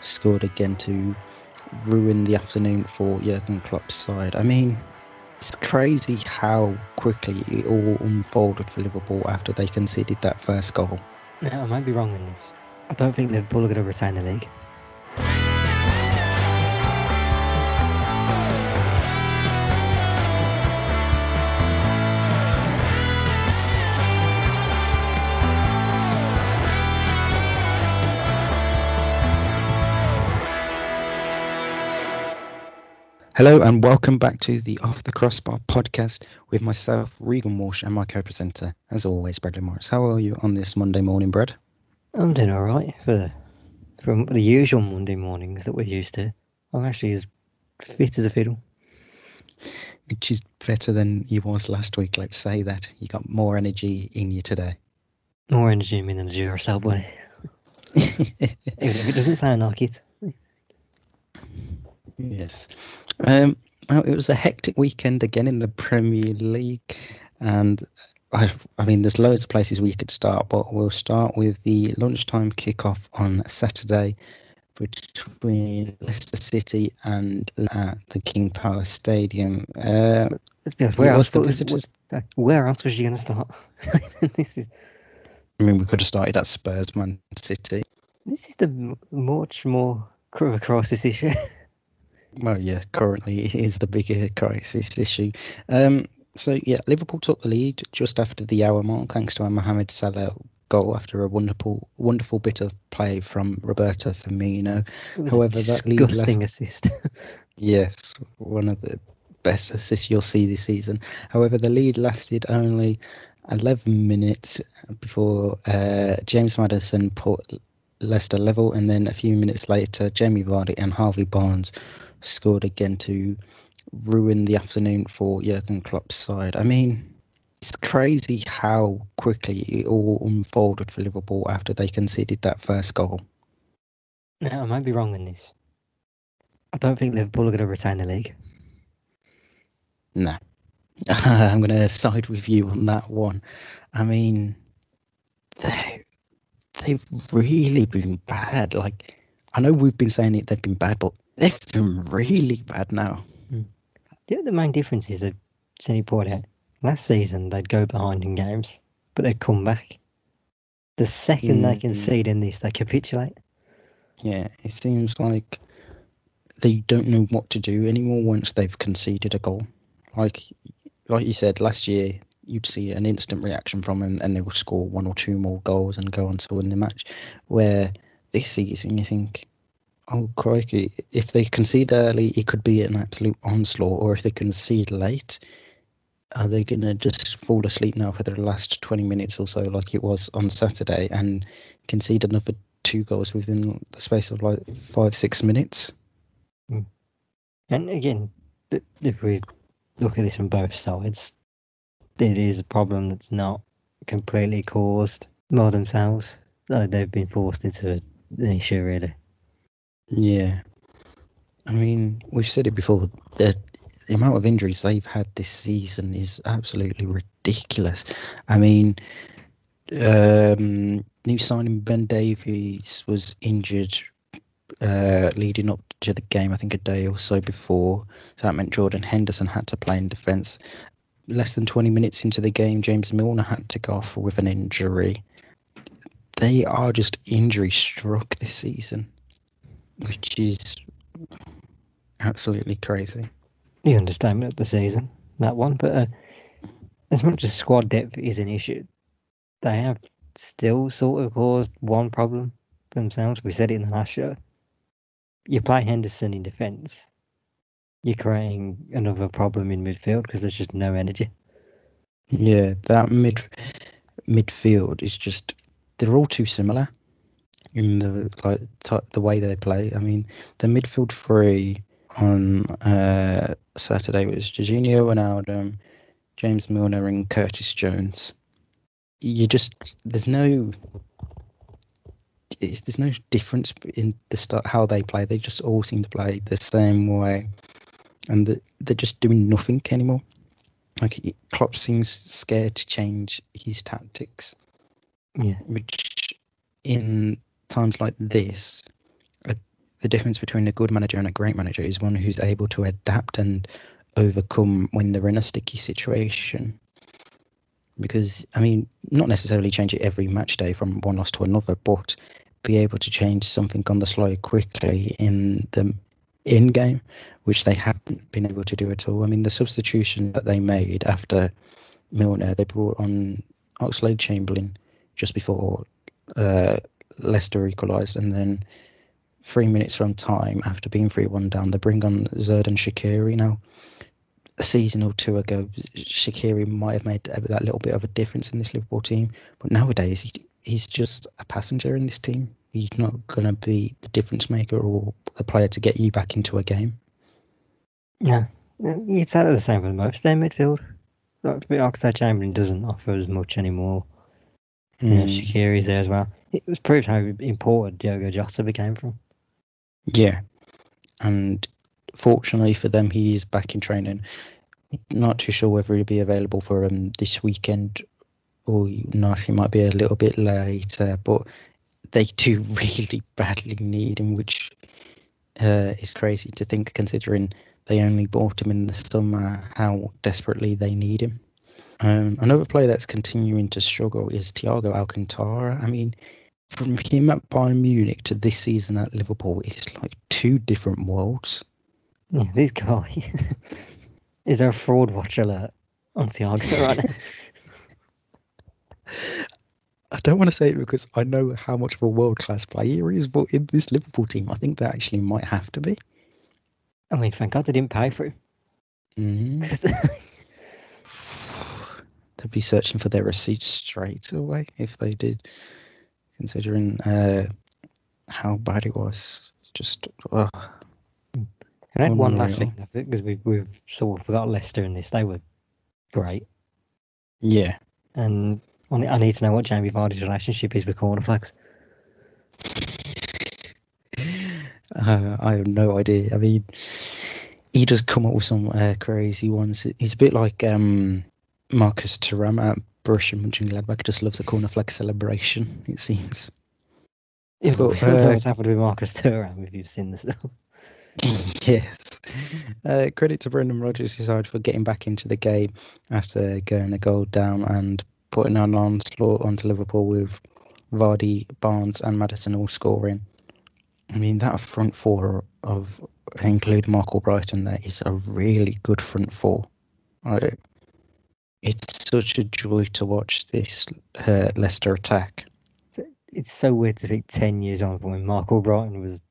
Scored again to ruin the afternoon for Jurgen Klopp's side. I mean, it's crazy how quickly it all unfolded for Liverpool after they conceded that first goal. Yeah, I might be wrong in this. I don't think Liverpool are going to retain the league. Hello and welcome back to the Off the Crossbar podcast with myself, Regan Walsh, and my co-presenter, as always, Bradley Morris. How are you on this Monday morning, Brad? I'm doing all right for from the usual Monday mornings that we're used to. I'm actually as fit as a fiddle. Which is better than you was last week. Let's say that you got more energy in you today. More energy in me than a Duracell boy. Even if it doesn't sound like it. Yes. Um, well, it was a hectic weekend again in the Premier League, and I, I mean, there's loads of places we could start, but we'll start with the lunchtime kickoff on Saturday between Leicester City and at the King Power Stadium. Uh, Let's be honest, where else, the was, was- where else was you going to start? this is I mean, we could have started at Spurs, Man City. this is the much more cr- of a crisis issue. Well, yeah, currently it is the bigger crisis issue. Um, so yeah, Liverpool took the lead just after the hour mark, thanks to a Mohamed Salah goal after a wonderful, wonderful bit of play from Roberto Firmino. However, a that lead left- assist. Yes, one of the best assists you'll see this season. However, the lead lasted only 11 minutes before uh, James Maddison put Leicester level, and then a few minutes later, Jamie Vardy and Harvey Barnes scored again to ruin the afternoon for Jurgen Klopp's side. I mean, it's crazy how quickly it all unfolded for Liverpool after they conceded that first goal. now, I might be wrong in this. I don't think Liverpool are going to retain the league. No. I'm going to side with you on that one. I mean, they, they've really been bad. Like, I know we've been saying it, they've been bad, but they've been really bad now. Yeah, the main difference is that City poured out last season. They'd go behind in games, but they'd come back. The second they Mm. concede in this, they capitulate. Yeah, it seems like they don't know what to do anymore once they've conceded a goal. Like, like you said last year, you'd see an instant reaction from them, and they will score one or two more goals and go on to win the match. Where this season, you think, oh crikey, if they concede early, it could be an absolute onslaught, or if they concede late. Are they gonna just fall asleep now for the last twenty minutes or so, like it was on Saturday, and concede another two goals within the space of like five, six minutes. Hmm. And again, if we look at this from both sides, it is a problem that's not completely caused by themselves. Uh, they've been forced into an issue, really. Yeah. I mean, we've said it before, the, the amount of injuries they've had this season is absolutely ridiculous. I mean, um, new signing Ben Davies was injured uh, leading up to the game, I think a day or so before. So that meant Jordan Henderson had to play in defence. Less than 20 minutes into the game, James Milner had to go off with an injury. They are just injury struck this season, which is absolutely crazy. The understatement of the season, that one. But uh, as much as squad depth is an issue, they have still sort of caused one problem themselves. We said it in the last show. You play Henderson in defence, you're creating another problem in midfield because there's just no energy. Yeah, that mid midfield is just they're all too similar. in the like t- the way they play. I mean, the midfield three on uh, Saturday was Georginio Wijnaldum, James Milner, and Curtis Jones. You just there's no there's no difference in the start how they play. They just all seem to play the same way, and the, they're just doing nothing anymore. Like Klopp seems scared to change his tactics, Yeah. which in times like this, uh, the difference between a good manager and a great manager is one who's able to adapt and overcome when they're in a sticky situation. Because I mean, not necessarily change it every match day from one loss to another, but be able to change something on the slide quickly in the in game, which they haven't been able to do at all. I mean, the substitution that they made after Milner, they brought on Oxlade Chamberlain just before uh, Leicester equalised, and then three minutes from time after being 3 1 down, they bring on Xherdan Shaqiri. Now, a season or two ago, Shaqiri might have made that little bit of a difference in this Liverpool team, but nowadays he, he's just a passenger in this team. He's not going to be the difference maker or the player to get you back into a game. Yeah. You'd the same with most of their midfield. Oxlade Chamberlain doesn't offer as much anymore. Yeah, Mm, Shaqiri's there as well. It was proved how important Diogo Jota became from. yeah. And fortunately for them, he is back in training. Not too sure whether he'll be available for um, this weekend or not. He might be a little bit later, but they do really badly need him, which uh, is crazy to think considering they only bought him in the summer, how desperately they need him. Um, another player that's continuing to struggle is Thiago Alcantara. I mean, from him at Bayern Munich to this season at Liverpool, it's like two different worlds. Yeah, this guy. Is there a fraud watch alert on Thiago right? I don't want to say it because I know how much of a world class player he is, but in this Liverpool team, I think that actually might have to be. I mean, thank God they didn't pay for him. Mm. They'd be searching for their receipts straight away if they did, considering uh, how bad it was. Just uh, then one last thing, because we, we've sort of forgot Leicester in this. They were great. yeah. And I ne- I need to know what Jamie Vardy's relationship is with corner flags. Uh, I have no idea. I mean, he does come up with some uh, crazy ones. He's a bit like um, Marcus Thuram at Borussia Mönchengladbach. Just loves a corner flag celebration. It seems. But, we don't uh, what's happened with Marcus Thuram, if you've seen the stuff. yes. Uh, credit to Brendan Rodgers' side for getting back into the game after going a goal down and putting an onslaught onto Liverpool with Vardy, Barnes, and Maddison all scoring. I mean, that front four of include Marc Albrighton there is a really good front four. Like, it's such a joy to watch this uh, Leicester attack. It's so weird to think 10 years on from when Marc Albrighton was.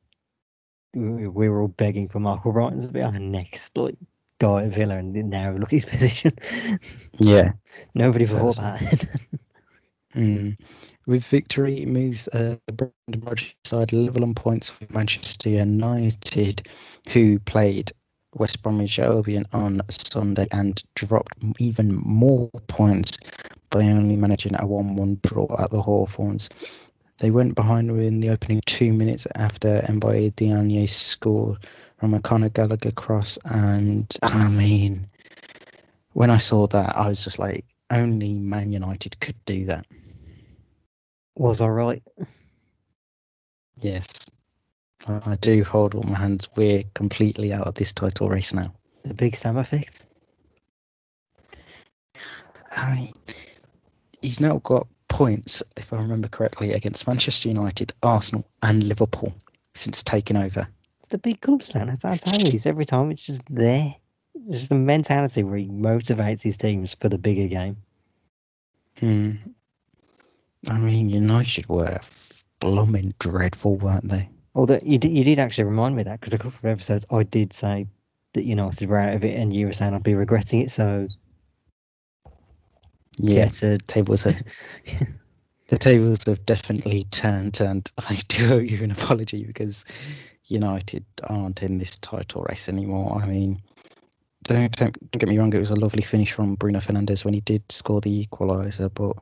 We we were all begging for Marc Albrighton to be our next like guy at Villa, and now look at his position. Yeah. Nobody So thought that. Mm. With victory, it moves uh, the Brendan Rodgers side level on points with Manchester United, who played West Bromwich Albion on Sunday and dropped even more points by only managing a 1 1 draw at the Hawthorns. They went behind within the opening two minutes after Mbaye Diagne scored from a Conor Gallagher cross. And I mean, when I saw that, I was just like, only Man United could do that. was I right? Yes. I do hold all my hands. We're completely out of this title race now. The big Sam effect. I mean, he's now got points, if I remember correctly, against Manchester United, Arsenal, and Liverpool since taking over. The big clubs, man. That's, how it is. Every time it's just there. It's just the mentality where he motivates his teams for the bigger game. Hmm. I mean, United were blooming dreadful, weren't they? Although you did, you did actually remind me of that because a couple of episodes I did say that United were out of it, and you were saying I'd be regretting it. So Yeah. There was a the tables have definitely turned, and I do owe you an apology because United aren't in this title race anymore. I mean, don't, don't, get me wrong, it was a lovely finish from Bruno Fernandes when he did score the equaliser, but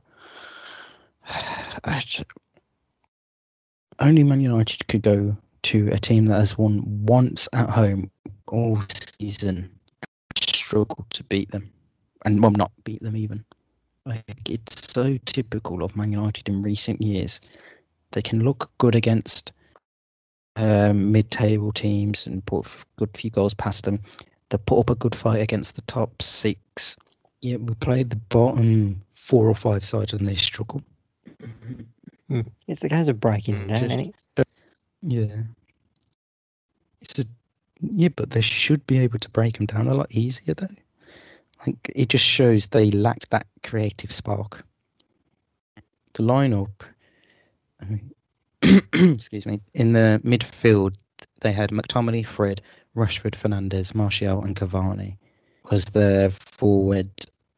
just, only Man United could go to a team that has won once at home all season, struggled to beat them, and well, not beat them even. Like it's so typical of Man United in recent years. They can look good against um, mid-table teams and put a good few goals past them. They put up a good fight against the top six. Yeah, we played the bottom four or five sides and they struggle. Hmm. It's the case of breaking down, ain't it? Yeah. It's a, yeah, but they should be able to break them down a lot easier though. Like it just shows they lacked that creative spark. The lineup, I mean, excuse me, in the midfield they had McTominay, Fred, Rashford, Fernandes, Martial, and Cavani was the forward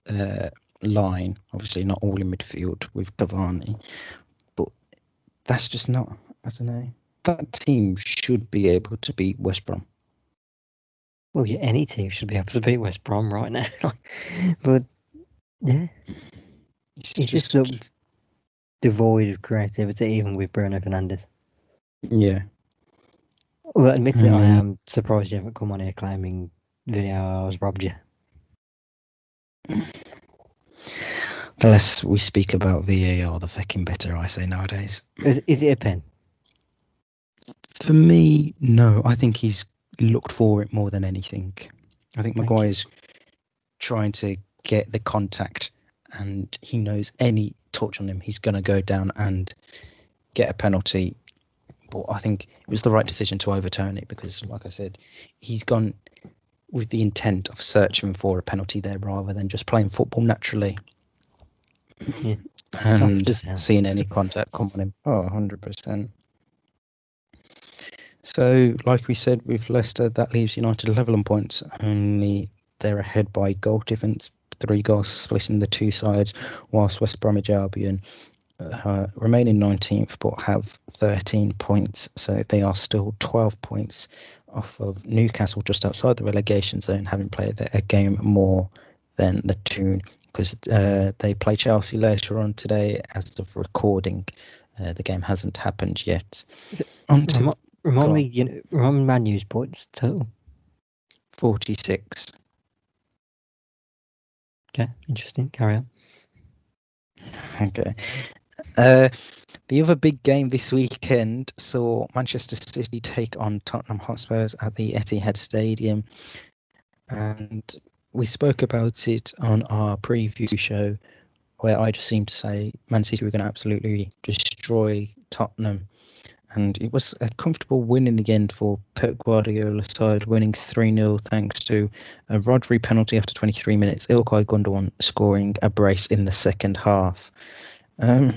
uh, line. Obviously, not all in midfield with Cavani, but that's just not. I don't know. That team should be able to beat West Brom. Well, yeah, any team should be able to beat West Brom right now. but yeah, It's it just looked devoid of creativity, even with Bruno Fernandes. yeah. Well, admittedly, I Mm. am surprised you haven't come on here claiming VAR has robbed you. The less we speak about VAR, the fucking better. I say nowadays. Is, is it a pen? For me, no. I think he's looked for it more than anything. I think. Maguire's trying to get the contact, and he knows any touch on him, he's going to go down and get a penalty. But I think it was the right decision to overturn it because, like I said, he's gone with the intent of searching for a penalty there rather than just playing football naturally. Yeah. And Soft as hell. seeing any contact come on him. Oh, 100%. So, like we said with Leicester, that leaves United level on points. Only they're ahead by goal difference, three goals splitting the two sides, whilst West Bromwich Albion uh, remain in 19th but have 13 points. So they are still 12 points off of Newcastle, just outside the relegation zone, having played a- game more than the two because uh, they play Chelsea later on today as of recording. Uh, the game hasn't happened yet. On to remind me, you know, remind me Man U's points total. 46. Okay, interesting. Carry on. Okay. Uh, the other big game this weekend saw Manchester City take on Tottenham Hotspurs at the Etihad Stadium. And we spoke about it on our preview show where I just seemed to say Man City were going to absolutely destroy Tottenham. And it was a comfortable win in the end for Pep Guardiola's side, winning 3 0 thanks to a Rodri penalty after 23 minutes, Ilkay Gundogan scoring a brace in the second half. Um,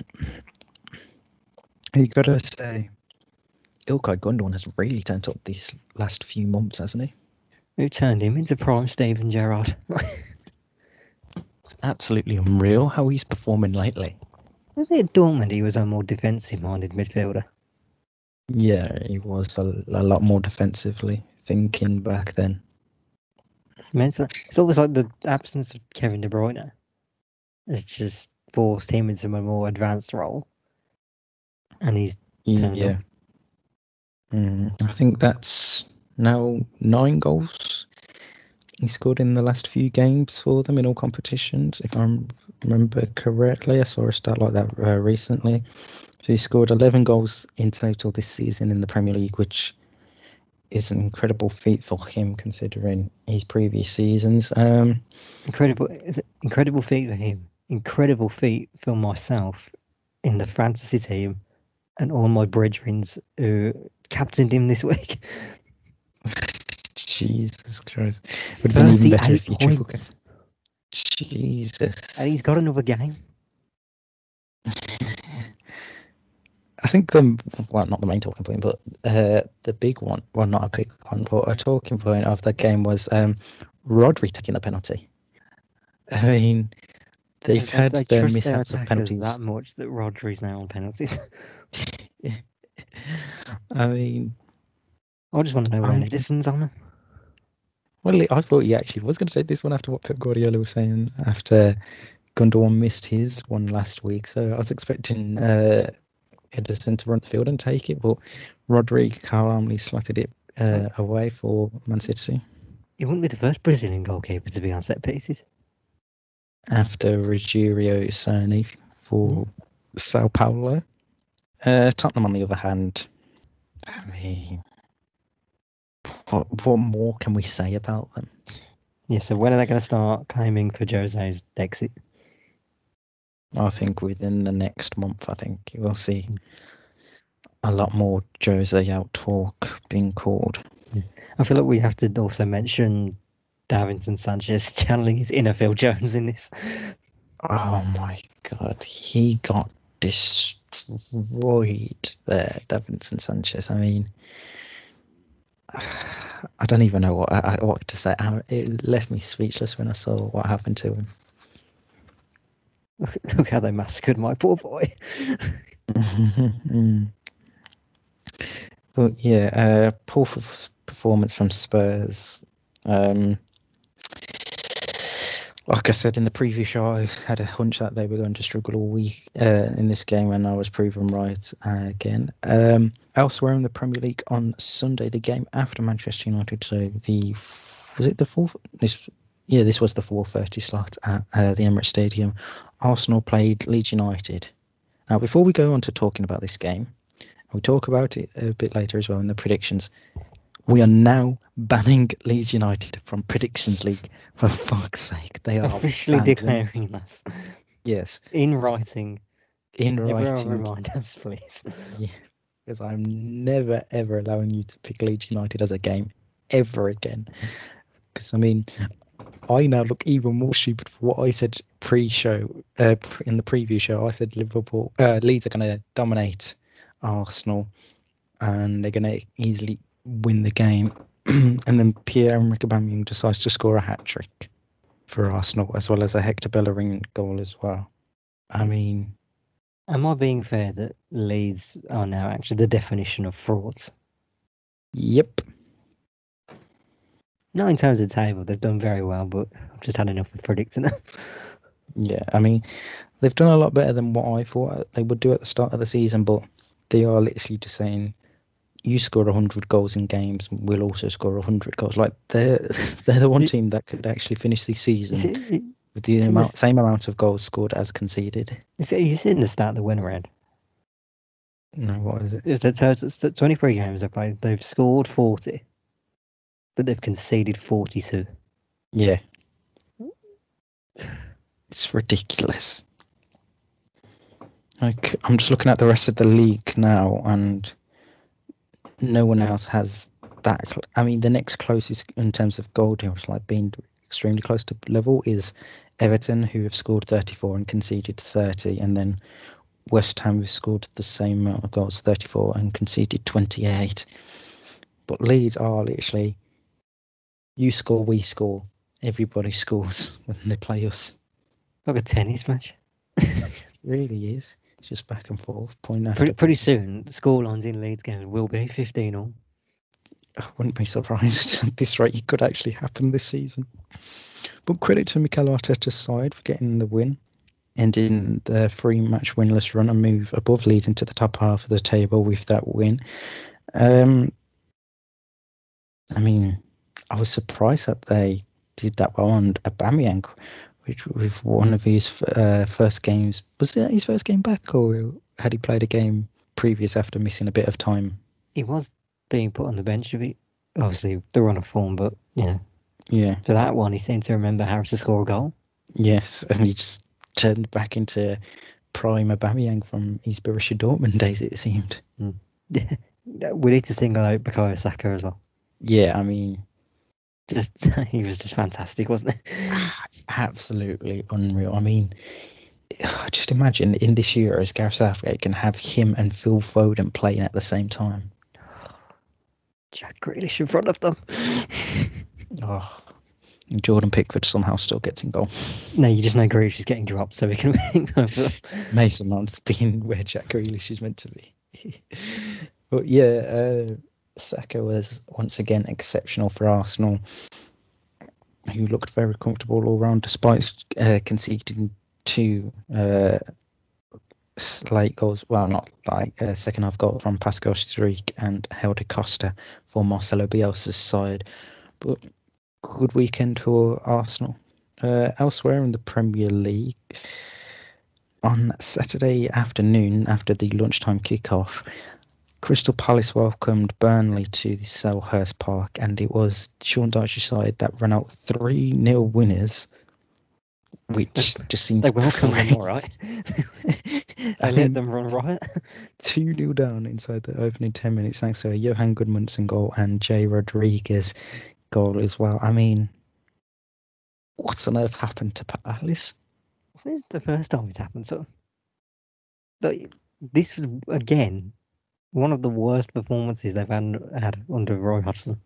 you got to say, Ilkay Gundogan has really turned up these last few months, hasn't he? Who turned him into prime Steven Gerrard? Absolutely unreal how he's performing lately. Was it Dortmund he was a more defensive minded midfielder? Yeah, he was a, a lot more defensively thinking back then. It's, it's almost like the absence of Kevin De Bruyne has just forced him into a more advanced role. And he's Yeah. Mm, I think that's now nine goals he scored in the last few games for them in all competitions, if I remember correctly. I saw a stat like that uh, recently. So he scored 11 goals in total this season in the Premier League, which is an incredible feat for him considering his previous seasons. Um, incredible. Incredible feat for him. Incredible feat for myself in the fantasy team and all my brethrens who captained him this week. Jesus Christ. Would have been even better if you triple points. Jesus. And he's got another game. I think the well, not the main talking point, but uh, the big one, well, not a big one, but a talking point of the game was um, Rodri taking the penalty. I mean, they've They- had they their mishaps of penalties. that much that Rodri's now on penalties. I mean, I just want to know when Ederson's on them. Well, I thought he actually was going to take this one after what Pep Guardiola was saying after Gundogan missed his one last week. So I was expecting uh, Ederson to run the field and take it, but Rodri calmly slotted it uh, away for Man City He wouldn't be the first Brazilian goalkeeper to be on set pieces. after Rogério Ceni for Sao Paulo. Uh, Tottenham, on the other hand, I mean, what, what more can we say about them? Yeah, so when are they going to start claiming for Jose's exit? I think within the next month, I think we'll see a lot more Jose out talk being called. I feel like we have to also mention Davinson Sanchez channeling his inner Phil Jones in this. Oh my god, he got destroyed there, Davinson Sanchez. I mean, I don't even know what I, what to say. It left me speechless when I saw what happened to him. Look, look how they massacred my poor boy. Mm. But yeah, uh, poor performance from Spurs. Um, like I said in the previous show, I had a hunch that they were going to struggle all week uh, in this game, and I was proven right uh, again. Um, elsewhere in the Premier League on Sunday, the game after Manchester United, so the was it the fourth? This yeah, this was the 4:30 slot at uh, the Emirates Stadium. Arsenal played Leeds United. Now, before we go on to talking about this game, and we talk about it a bit later as well in the predictions. We are now banning Leeds United from Predictions League. For fuck's sake, they are Officially declaring this Yes, in writing. in Everyone writing. remind us, please. Yeah, because I'm never ever allowing you to pick Leeds United as a game ever again. Because I mean, I now look even more stupid for what I said pre-show. Uh, in the preview show, I said Liverpool, uh, Leeds are going to dominate Arsenal, and they're going to easily win the game. and then Pierre-Emerick Aubameyang decides to score a hat trick for Arsenal, as well as a Hector Bellerin goal as well. I mean, Am I being fair that Leeds are now actually the definition of frauds? yep. Not in terms of table, they've done very well, but I've just had enough of predicting them. Yeah, I mean, they've done a lot better than what I thought they would do at the start of the season, but they are literally just saying, "You score 100 goals in games, we'll also score 100 goals." Like they're they're the one team that could actually finish the season with the amount, same amount of goals scored as conceded. you see, you seen the stat that went around. No, what is it? It the total it's the 23 games they played. They've scored 40, but they've conceded 42. Yeah, it's ridiculous. Like I'm just looking at the rest of the league now, and no one else has that. cl- I mean, the next closest in terms of goal difference, like being extremely close to level, is Everton, who have scored 34 and conceded 30, and then West Ham, who scored the same amount of goals, 34, and conceded 28. But Leeds are literally, you score, we score. Everybody scores when they play us. Like a tennis match. really is. Just back and forth, point after Pretty, pretty soon, the scorelines in Leeds game will be 15 all. I wouldn't be surprised at this rate. It could actually happen this season. But credit to Mikel Arteta's side for getting the win, ending the three match winless run and move above Leeds into the top half of the table with that win. Um, I mean, I was surprised that they did that well on Aubameyang, which with one of his uh, first games. Was it his first game back, or had he played a game previous after missing a bit of time? He was being put on the bench a bit. Obviously, they're on a form, but you know, Yeah. for that one, he seemed to remember how to score a goal. Yes, and he just turned back into prime Aubameyang from his Borussia Dortmund days. It seemed. we need to single out Bukayo Saka as well. Yeah, I mean, Just he was just fantastic, wasn't he? absolutely unreal. I mean, just imagine in this Euros, Gareth Southgate can have him and Phil Foden playing at the same time. Jack Grealish in front of them. Oh, And Jordan Pickford somehow still gets in goal. No, you just know Grealish is getting dropped, so we can Mason Mount's being where Jack Grealish is meant to be. but yeah, uh, Saka was once again exceptional for Arsenal, who looked very comfortable all round despite uh, conceding two uh, late goals. Well, not like uh, second half goal from Pascal Struijk and Helder Costa for Marcelo Bielsa's side. But good weekend for Arsenal. Uh, elsewhere in the Premier League, on Saturday afternoon after the lunchtime kickoff, Crystal Palace welcomed Burnley to the Selhurst Park, and it was Sean Dyche's side that ran out 3 0 winners, which just seems. They welcomed them all right. I they let them run riot. 2 0 down inside the opening 10 minutes, thanks to a Johann Gudmundsson goal and Jay Rodriguez goal as well. I mean, what's on earth happened to Palace? This is the first time it's happened. So, Like, this was again one of the worst performances they've had, had under Roy Hodgson.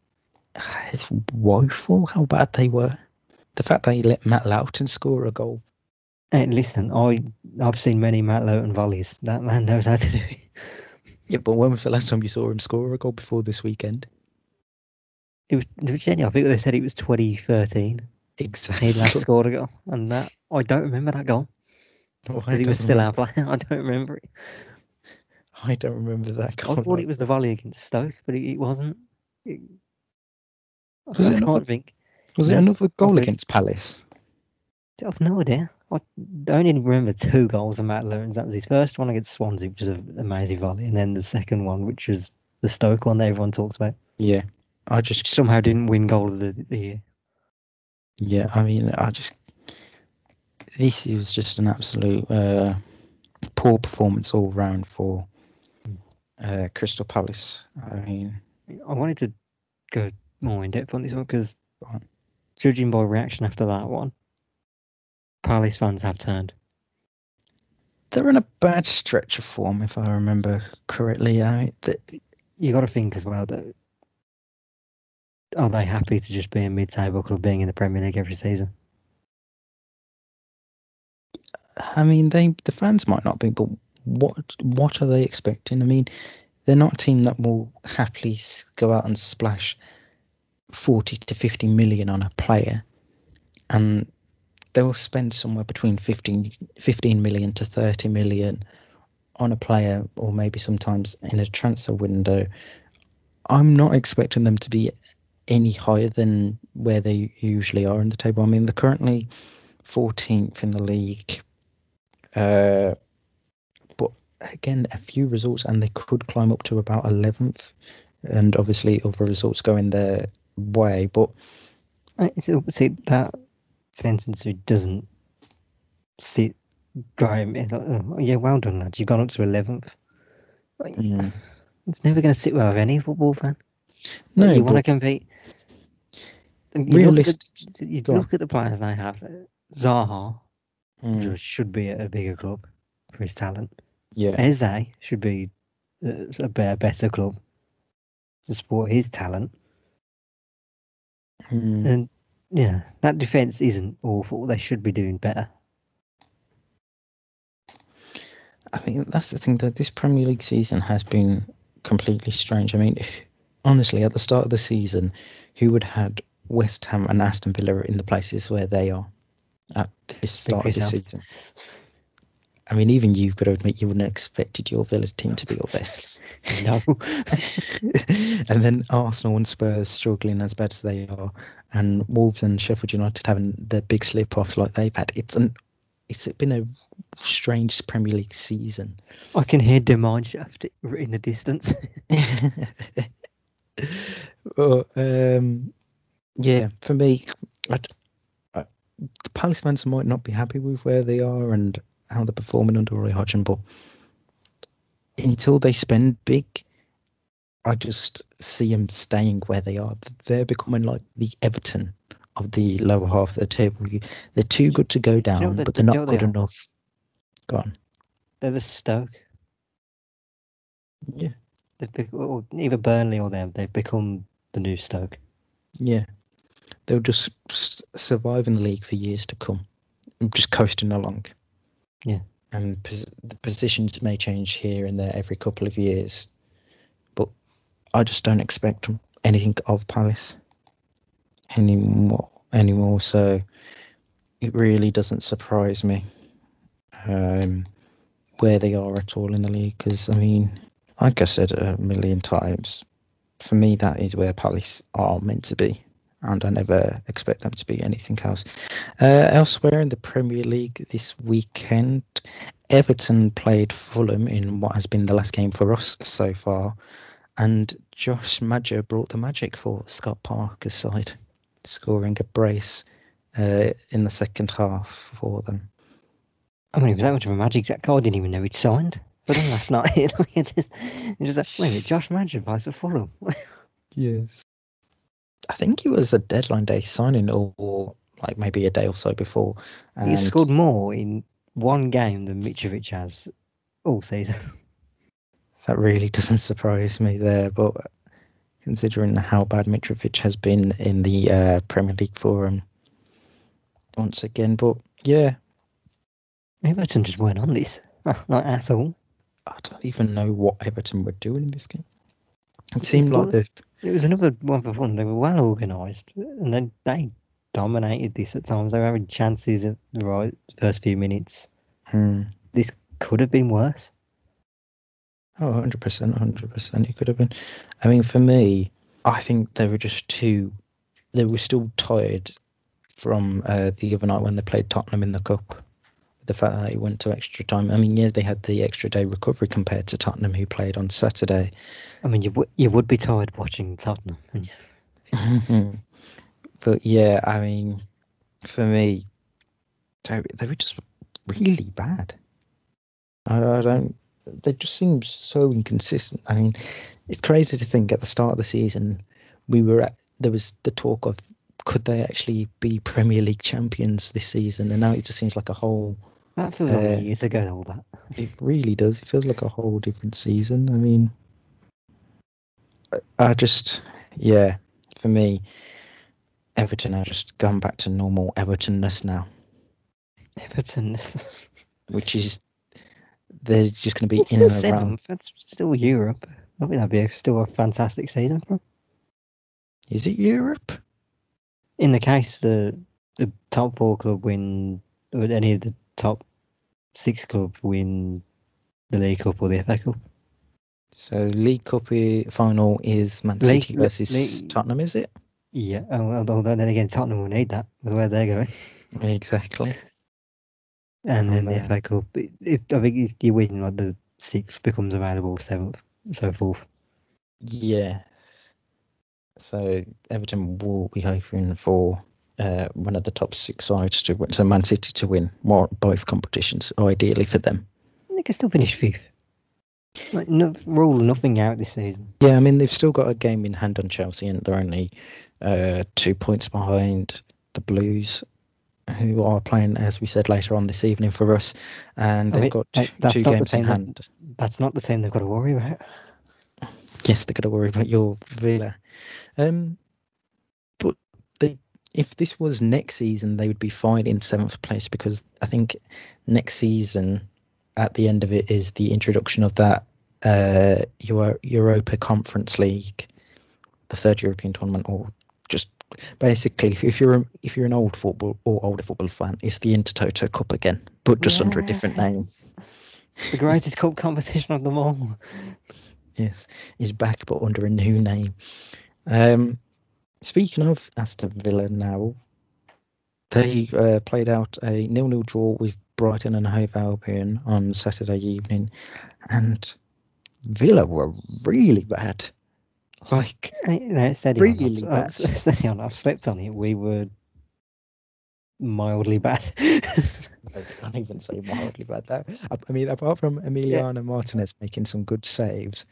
It's woeful how bad they were. The fact that he let Matt Lowton score a goal. Hey, listen, I I've seen many Matt Lowton volleys. That man knows how to do it. Yeah, but when was the last time you saw him score a goal before this weekend? It was, it was genuine. I think they said it was 2013. Exactly. He last scored a goal, and that I don't remember that goal Oh, because he don't was still remember- our player. I don't remember it. I don't remember that I thought it was the volley against Stoke, but it, it wasn't. It, I, Was it another- think. Was it another goal against Palace? I've no idea. I only remember two goals of Matt Lowton's. That was his first one against Swansea, which was an amazing volley, and then the second one, which was the Stoke one that everyone talks about, Yeah. I just somehow didn't win goal of the, the year. Yeah, I mean, I just this was just an absolute uh, poor performance all round for uh, Crystal Palace. I mean, I wanted to go more in depth on this one because, judging by reaction after that one, Palace fans have turned. they're in a bad stretch of form, if I remember correctly. I mean, th- You got to think as well that are they happy to just be a mid-table club being in the Premier League every season? I mean, they the fans might not be, but what what are they expecting? I mean, they're not a team that will happily go out and splash forty to fifty million on a player, and they will spend somewhere between 15, 15 million to thirty million on a player, or maybe sometimes in a transfer window. I'm not expecting them to be any higher than where they usually are in the table. I mean, they're currently 14th in the league. Uh, again, a few results, and they could climb up to about 11th. And obviously, other results going their way. But Uh, so- See that sentence doesn't sit Graham. Like, oh, yeah, well done, lads. You've gone up to eleventh. mm, It's never going to sit well with any football fan. no, you want to compete. You look at- You Go on. look at the players they have. uh, Zaha mm, should be at a bigger club for his talent. Yeah, Eze should be uh, a better, better club to support his talent. mm, And yeah, that defense isn't awful. They should be doing better. I mean, that's the thing that this Premier League season has been completely strange. I mean, honestly, at the start of the season, who would have had West Ham and Aston Villa in the places where they are at this start of the season? I mean, even you could admit you wouldn't have expected your Villa's team to be up there. No, and then Arsenal and Spurs struggling as bad as they are, and Wolves and Sheffield United having their big slip offs like they've had. It's an it's been a strange Premier League season. I can hear Demanshaft in the distance. well, um, yeah, for me, I, I, the postmans might not be happy with where they are and how they're performing under Roy Hodgson, but until they spend big, I just see them staying where they are. They're becoming like the Everton of the lower half of the table. They're too good to go down, what but they- they're you know not they good enough. Go on. They're the Stoke. Yeah, They've bec- or either Burnley or them. They've become the new Stoke. yeah. they'll just s- survive in the league for years to come, just coasting along. Yeah. And pos- the positions may change here and there every couple of years, but I just don't expect anything of Palace anymore. Anymore, so it really doesn't surprise me um, where they are at all in the league. Because I mean, like I said a million times, for me that is where Palace are meant to be and I never expect them to be anything else. Uh, elsewhere in the Premier League this weekend, Everton played Fulham in what has been the last game for us so far, and Josh Maja brought the magic for Scott Parker's side, scoring a brace uh, in the second half for them. I mean, it was that much of a magic that guy didn't even know he'd signed But them last night. it just, it just like, wait a minute, Josh Maja plays for Fulham. Yes. I think it was a deadline day signing, or, like maybe a day or so before. He scored more in one game than Mitrovic has all season. That really doesn't surprise me there, but considering how bad Mitrovic has been in the uh, Premier League for him once again, but yeah, Everton just weren't on this, not at all. I don't even know what Everton were doing in this game. It seemed like Well, the It was another one for fun. They were well organised, and then they dominated this at times. They were having chances at the right first few minutes. hmm, Could have been worse. oh, 100%, 100%. It could have been. I mean, for me, I think they were just too. They were still tired from uh, the other night when they played Tottenham in the Cup. The fact that it went to extra time. I mean, yeah, they had the extra day recovery compared to Tottenham, who played on Saturday. I mean, you would you would be tired watching Tottenham. but yeah, I mean, for me, they, they were just really bad. I, I don't. They just seem so inconsistent. I mean, it's crazy to think at the start of the season we were at. There was the talk of could they actually be Premier League champions this season, and now it just seems like a whole. That feels like Uh, years ago. All that. It really does. It feels like a whole different season. I mean, I- I just, yeah, for me, Everton are just gone back to normal Evertonness now, Everton. which is they're just going to be It's in and around. seventh. That's still Europe. I think that'd be a, still a fantastic season for 'em. Is it Europe? In the case the the top four club win, or any of the top six club win the League Cup or the FA Cup. So League Cup final is Man League- City versus League- Tottenham, is it? Yeah, although then again, Tottenham will need that with where they're going. Exactly. And Oh, then the man. FA Cup, it, it, I think if you win, like the sixth becomes available, seventh, so forth. Yeah. So Everton will be hoping for uh, one of the top six sides to win. So Man City to win more, both competitions, ideally for them. They can still finish fifth. Like, no, rule nothing out this season. Yeah, I mean they've still got a game in hand on Chelsea, and they're only uh, two points behind the Blues, who are playing, as we said later on this evening for us, and they've mean, got that- two, that's two games in team that- hand. That's not the team they've got to worry about. Yes, they've got to worry about your Villa. Um, if this was next season, they would be fine in seventh place because I think next season, at the end of it, is the introduction of that uh, Euro- Europa Conference League, the third European tournament, or just basically, if you're a, if you're an old football or older football fan, it's the Intertoto Cup again, but just under a different name. The greatest cup competition of them all. Yes, is back but under a new name. Um, speaking of Aston Villa now, they uh, played out a nil-nil draw with Brighton and Hove Albion on Saturday evening, and Villa were really bad. Like, No, steady Really on. bad. I've, steady on. I've slept on it. We were mildly bad. I can't even say mildly bad. That I, mean, apart from Emiliano Martinez making some good saves,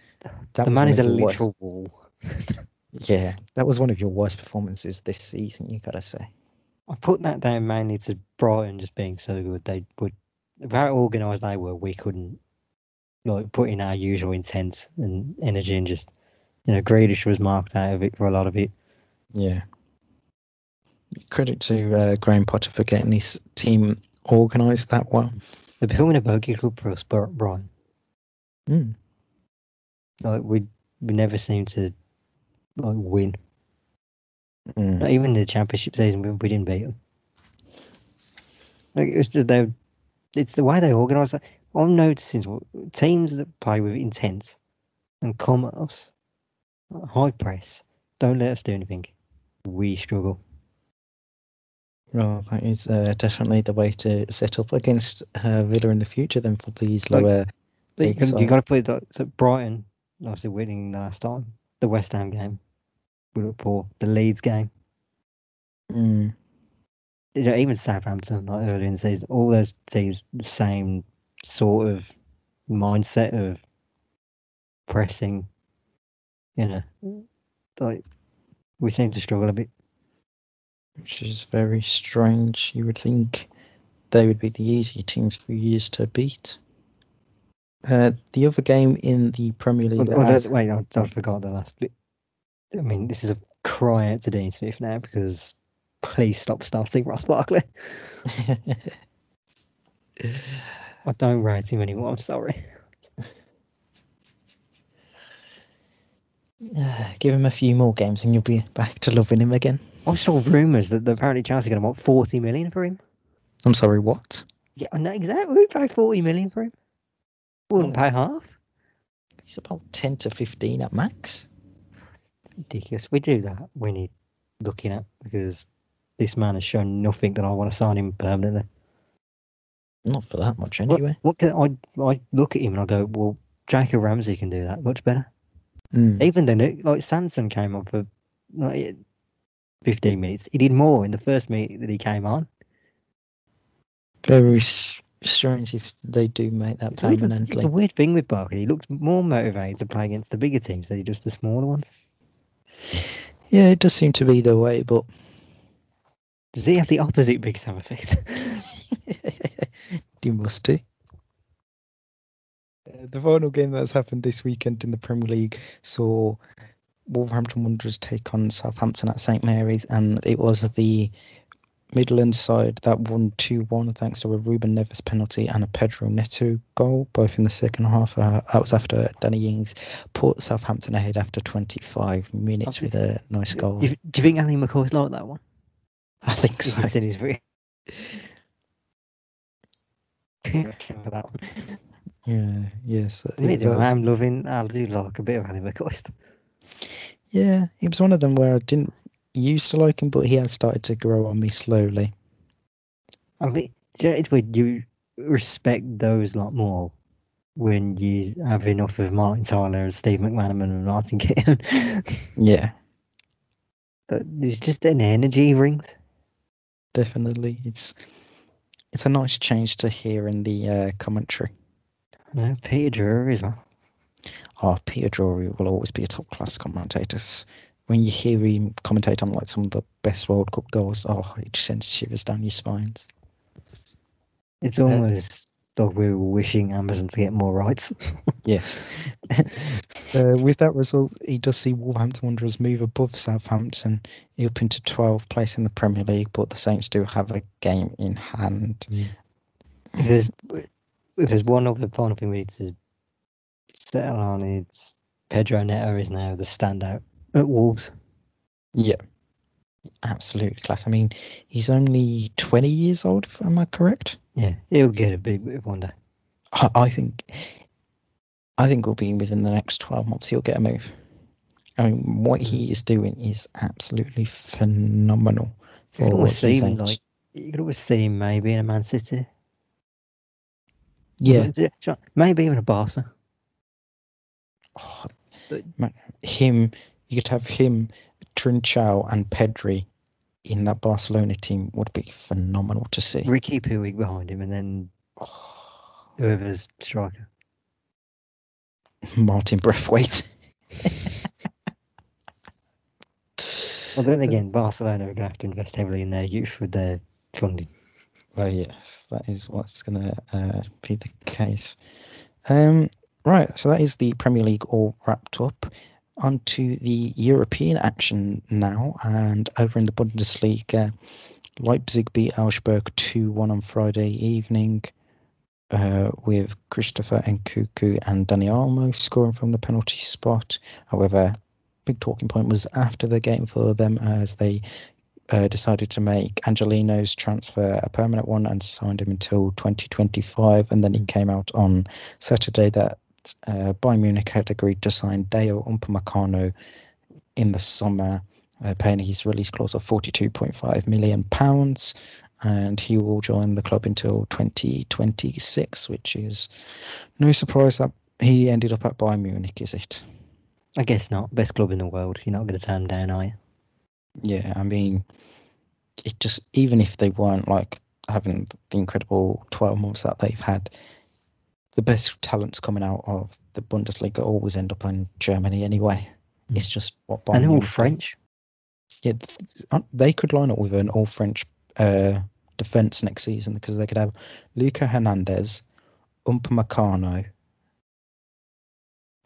that the man is a of your worst- literal wall. Yeah, that was one of your worst performances this season. You gotta say. I've put that down mainly to Brighton just being so good. They would, how organised they were, we couldn't like put in our usual intent and energy and just, you know, Grealish was marked out of it for a lot of it. Yeah. credit to uh, Graham Potter for getting this team organised that well. They're becoming a bogey club for us, Brian. Mm. Like we we never seem to like win. Mm. Not even the championship season, we, we didn't beat them. Like it was just they, it's the way they organise. I'm noticing teams that play with intent and come at us, high press, don't let us do anything. We struggle. Well, that is uh, definitely the way to set up against uh, Villa in the future. Then for these Like- lower, you, Big can, you got to put that. So Brighton, obviously winning last time. The West Ham game, poor. The Leeds game, mm, you know, even Southampton, like early in the season, all those teams, the same sort of mindset of pressing. You know, like we seem to struggle a bit. which is very strange. You would think they would be the easy teams for years to beat. Uh, the other game in the Premier Oh, League. oh, as- that's- wait, I, I forgot the last bit. I mean, this is a cry out to Dean Smith now because please stop starting Ross Barkley. I don't rate him anymore. I'm sorry. Give him a few more games and you'll be back to loving him again. I saw rumours that apparently Chelsea are going to want 40 million for him. I'm sorry, what? Yeah, know exactly. Who'd pay 40 million for him? Wouldn't Oh. pay half. He's about 10 to 15 at max. Ridiculous. We do that. We need looking at because this man has shown nothing that I want to sign him permanently. Not for that much anyway. What can I? I look at him and I go, well, Jacob Ramsey can do that much better. Mm. Even then, it- like Sanson came on for like 15 minutes. He did more in the first minute that he came on. Very strange if they do make that It's a weird- permanently. It's a weird thing with Barkley. He looks more motivated to play against the bigger teams than he does the smaller ones. Yeah, it does seem to be the way, but Does he have the opposite Big Sam effect? you must do. Uh, the final game that's happened this weekend in the Premier League saw Wolverhampton Wanderers take on Southampton at St Mary's, and it was the Midland side that won 2 1 thanks to a Ruben Neves penalty and a Pedro Neto goal, both in the second half. Uh, that was after Danny Ings put Southampton ahead after 25 minutes with a nice goal. do, you, do you think Ally McCoist like that one? I think so. He said he's very. for that one. Yeah, yes. it was. I'm loving. I do like a bit of Ally McCoist. stuff. Yeah, he was one of them where I didn't used to like him, but he has started to grow on me slowly. I mean, do you know, it's weird. You respect those a lot more when you have enough of Martin Tyler and Steve McManaman and Martin Keown. Yeah, but there's just an energy he brings. definitely. It's it's a nice change to hear in the uh, commentary. No, Peter Drury as well. Oh, Peter Drury will always be a top class commentator. S- When you hear him commentate on like some of the best World Cup goals, oh, it just sends shivers down your spines. It's almost like we were wishing Amazon to get more rights. Yes. uh, with that result, he does see Wolverhampton Wanderers move above Southampton up into 12th place in the Premier League, but the Saints do have a game in hand. if there's if there's one other final thing we need to settle on, it's Pedro Neto is now the standout at Wolves. Yeah. Absolutely class. I mean, he's only 20 years old, if am I correct? Yeah, he'll get a big bit one day. I, I think I think we'll be within the next 12 months he'll get a move. I mean, what he is doing is absolutely phenomenal. You can for always see him like you could always see him maybe in a Man City. yeah, maybe even a Barca. Oh, But- him, you could have him, Trincao, and Pedri in that Barcelona team would be phenomenal to see. Riqui Puig behind him, and then Oh, whoever's striker. Martin Braithwaite. Well, then again, Barcelona are going to have to invest heavily in their youth with their funding. Well, yes, that is what's going to uh, be the case. Um, right, so that is the Premier League all wrapped up. On to the European action now, and over in the Bundesliga, Leipzig beat Augsburg 2 1 on Friday evening. Uh, with Christopher Nkunku and Dani Olmo scoring from the penalty spot. However, big talking point was after the game for them as they uh, decided to make Angelino's transfer a permanent one and signed him until 2025. And then he came out on Saturday that uh, Bayern Munich had agreed to sign Dayot Upamecano in the summer, uh, paying his release clause of 42.5 million pounds and he will join the club until 2026, which is no surprise that he ended up at Bayern Munich, is it? I guess not. Best club in the world. You're not going to turn down, are you? Yeah, I mean, it just even if they weren't like having the incredible 12 months that they've had, the best talents coming out of the Bundesliga always end up in Germany anyway. Mm. It's just what Bayern and they're all French. Yeah, they could line up with an all French uh, defense next season because they could have Luca Hernandez, Upamecano.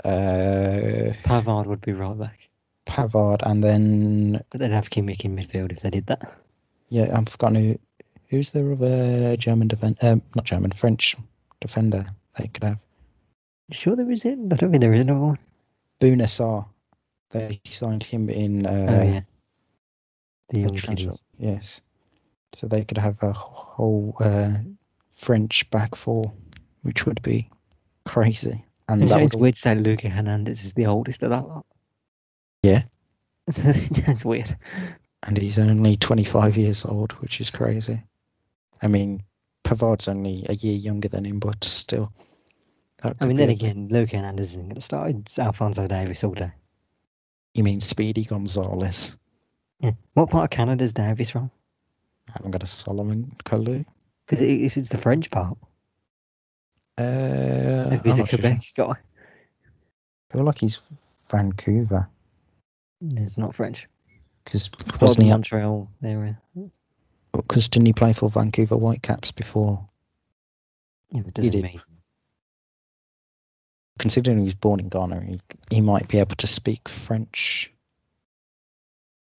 Uh, Pavard would be right back. Pavard, and then. But they'd have Kimmich in midfield if they did that. Yeah, I've forgotten who. Who's their other German defender? Um, not German, French defender they could have. You sure there is it? I don't think there is another one. Bouna Sarr. They signed him in. Uh, oh, yeah. The young Yes so they could have a whole uh, French back four, which would be crazy. And that it's would... weird to say Luca Hernandez is the oldest of that lot. Yeah, that's weird. And he's only 25 years old, which is crazy. I mean, Pavard's only a year younger than him, but still. I mean, then again, Luca Hernandez isn't going to start. It's Alphonso Davies all day. You mean Speedy Gonzalez? Yeah. What part of Canada is Davies from? I haven't got a Solomon clue. Because if it's the French part. Uh, Maybe he's a Quebec sure. guy. I feel like he's Vancouver. It's not French. Because Montreal area? Because didn't he play for Vancouver Whitecaps before? Yeah, but doesn't he did. Mean... Considering he was born in Ghana, he, he might be able to speak French.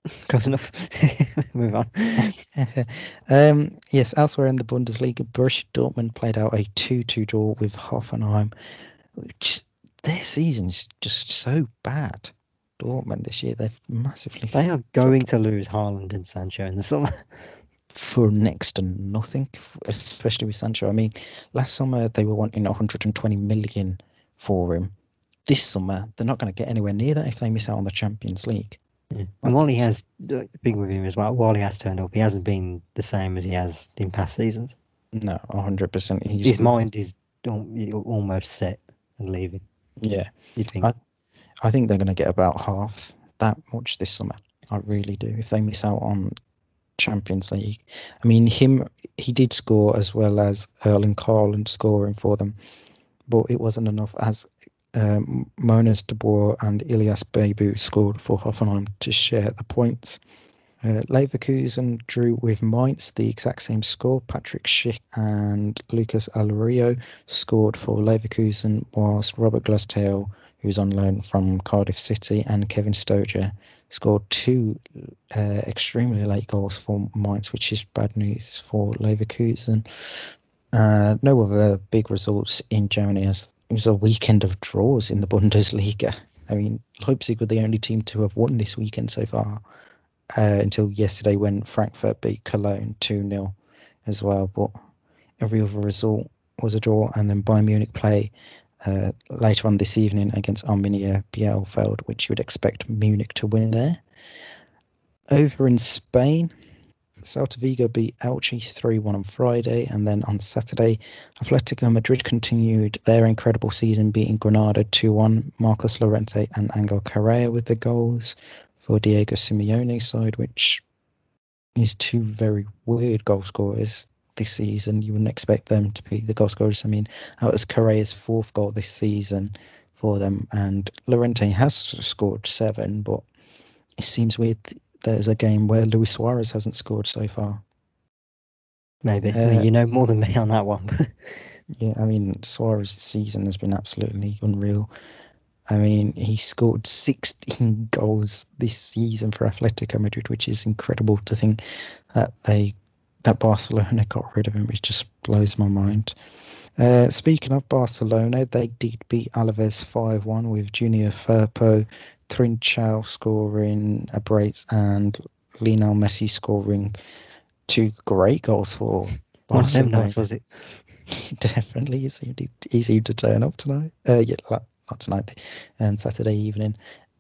Close enough. Move on. um, yes, elsewhere in the Bundesliga, Borussia Dortmund played out a 2-2 draw with Hoffenheim, which their season is just so bad. Dortmund this year, they've massively. They are going to lose Haaland and Sancho in the summer. For next to nothing, especially with Sancho. I mean, last summer they were wanting 120 million for him. This summer, they're not going to get anywhere near that if they miss out on the Champions League. Yeah. And while he has big with him as well, while he has turned up, he hasn't been the same as he has in past seasons. No, hundred percent. His mind is almost set and leaving. Yeah, you think? I, I think they're going to get about half that much this summer. I really do. If they miss out on Champions League, I mean, him he did score as well as Erling Haaland scoring for them, but it wasn't enough as um, Munas Dabbur and Ihlas Bebou scored for Hoffenheim to share the points. Uh, Leverkusen drew with Mainz the exact same score. Patrick Schick and Lucas Alario scored for Leverkusen, whilst Robert Glatzel, who's on loan from Cardiff City, and Kevin Stoger scored two uh, extremely late goals for Mainz, which is bad news for Leverkusen. Uh, no other big results in Germany as it was a weekend of draws in the Bundesliga. I mean, Leipzig were the only team to have won this weekend so far uh, until yesterday when Frankfurt beat Cologne 2 0 as well. But every other result was a draw. And then Bayern Munich play uh, later on this evening against Arminia Bielefeld, which you would expect Munich to win there. Over in Spain, Celta Vigo beat Elche 3 1 on Friday, and then on Saturday, Atletico Madrid continued their incredible season, beating Granada 2 1. Marcos Llorente and Angel Correa with the goals for Diego Simeone's side, which is two very weird goal scorers this season. You wouldn't expect them to be the goal scorers. I mean, that was Correa's fourth goal this season for them, and Llorente has scored seven, but it seems weird there's a game where Luis Suarez hasn't scored so far. Maybe. Uh, I mean, you know more than me on that one. yeah, I mean, Suarez's season has been absolutely unreal. I mean, he scored 16 goals this season for Atletico Madrid, which is incredible to think that they that Barcelona got rid of him. It just blows my mind. Uh, speaking of Barcelona, they did beat Alaves 5 1 with Junior Firpo, Trincao scoring a brace, and Lionel Messi scoring two great goals for One Barcelona. nights, was it? Definitely, he seemed, he seemed to turn up tonight. Uh, yeah, not tonight, and Saturday evening.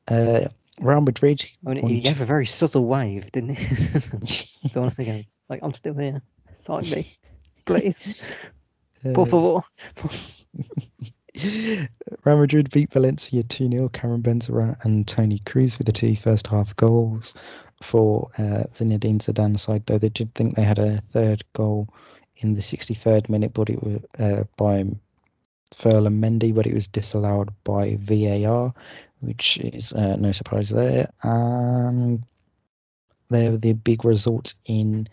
Uh, Real Madrid. I mean, he gave a very subtle wave, didn't he? Don't want to go, like, I'm still here. Sign me, please. Por favor. Real Madrid beat Valencia 2 0. Karim Benzema and Toni Kroos with the two first half goals for uh, Zinedine Zidane's side, though they did think they had a third goal in the 63rd minute, but it was uh, by Ferland Mendy, but it was disallowed by VAR, which is uh, no surprise there. And there were the big results in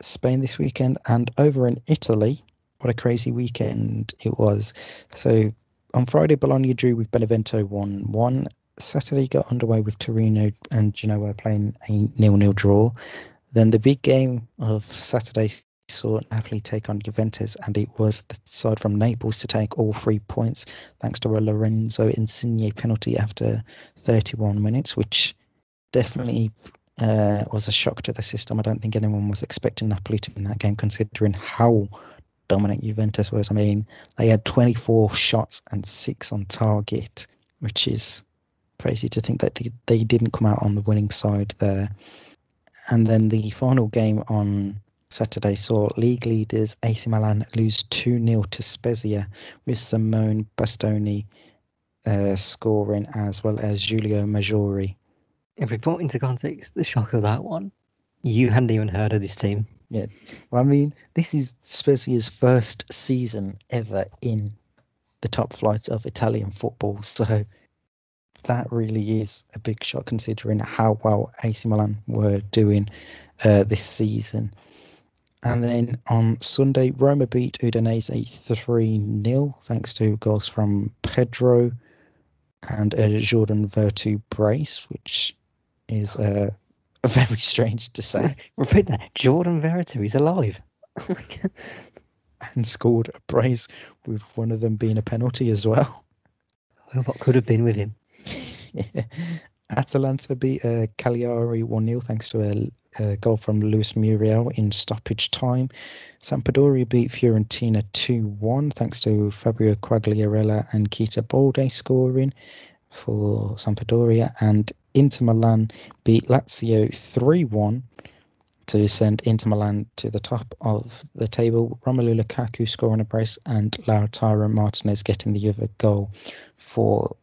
Spain this weekend and over in Italy. What a crazy weekend it was. So on Friday, Bologna drew with Benevento 1 1. Saturday got underway with Torino and Genoa playing a nil nil draw. Then the big game of Saturday saw Napoli take on Juventus, and it was the side from Naples to take all three points thanks to a Lorenzo Insigne penalty after 31 minutes, which definitely uh, was a shock to the system. I don't think anyone was expecting Napoli to win that game, considering how dominant Juventus was. I mean, they had 24 shots and six on target, which is crazy to think that they, they didn't come out on the winning side there. And then the final game on Saturday saw league leaders AC Milan lose 2 0 to Spezia with Simone Bastoni uh, scoring as well as Giulio Maggiore. If we put into context the shock of that one, you hadn't even heard of this team. Yeah. Well, I mean, this is Spezia's first season ever in the top flight of Italian football, so that really is a big shock considering how well AC Milan were doing uh, this season. And then on Sunday, Roma beat Udinese 3 0 thanks to goals from Pedro and a Jordan Veretout brace, which is uh, very strange to say. Repeat that. Jordan Veretout, is alive. and scored a brace with one of them being a penalty as well. Well, what could have been with him? Atalanta beat uh, Cagliari 1 0 thanks to a, a goal from Luis Muriel in stoppage time. Sampdoria beat Fiorentina 2 1 thanks to Fabio Quagliarella and Keita Balde scoring for Sampdoria. And Inter Milan beat Lazio 3 1 to send Inter Milan to the top of the table. Romelu Lukaku scoring a brace and Lautaro Martinez getting the other goal for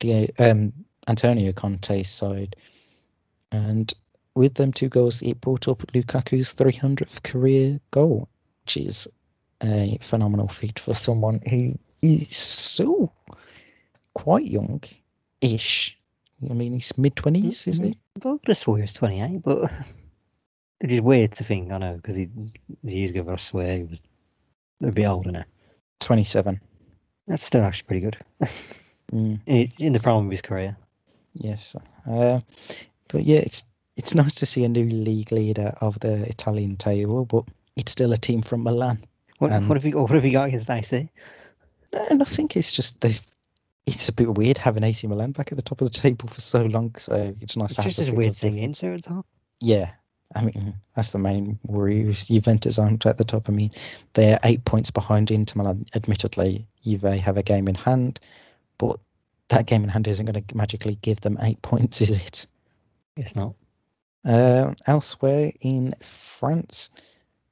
the um, Antonio Conte's side. And with them two goals, it brought up Lukaku's 300th career goal, which is a phenomenal feat for someone who is so quite young ish. I mean, he's mid 20s, isn't he? Well, just swore he was 28, but it is weird to think, I know, because he years ago, I swear he was a bit older now. 27. That's still actually pretty good Mm, in, in the prime of his career. yes. Uh, but yeah, it's it's nice to see a new league leader of the Italian table, but it's still a team from Milan. What, Um, what have you what have you got against AC? And I think it's just the. It's a bit weird having AC Milan back at the top of the table for so long, so it's nice It's to have just something weird seeing Inter at top. Yeah, I mean that's the main worry. is Juventus aren't at the top. I mean they're eight points behind Inter Milan. Admittedly, Juve have a game in hand, but that game in hand isn't going to magically give them eight points, is it? It's not. Uh, elsewhere in France,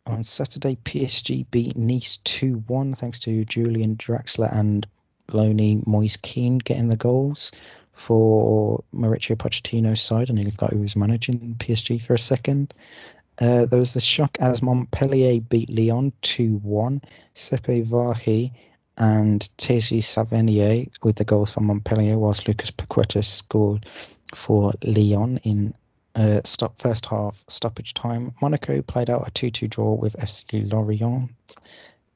on Saturday, PSG beat Nice 2 1 thanks to Julian Draxler and Loni Moise Kean getting the goals for Mauricio Pochettino's side. I nearly forgot who was managing PSG for a second. Uh, there was the shock as Montpellier beat Lyon 2 1. Sepe Vahi and Teji Savanier with the goals for Montpellier, whilst Lucas Paqueta scored for Lyon in uh, stop first half stoppage time. Monaco played out a 2-2 draw with FC Lorient.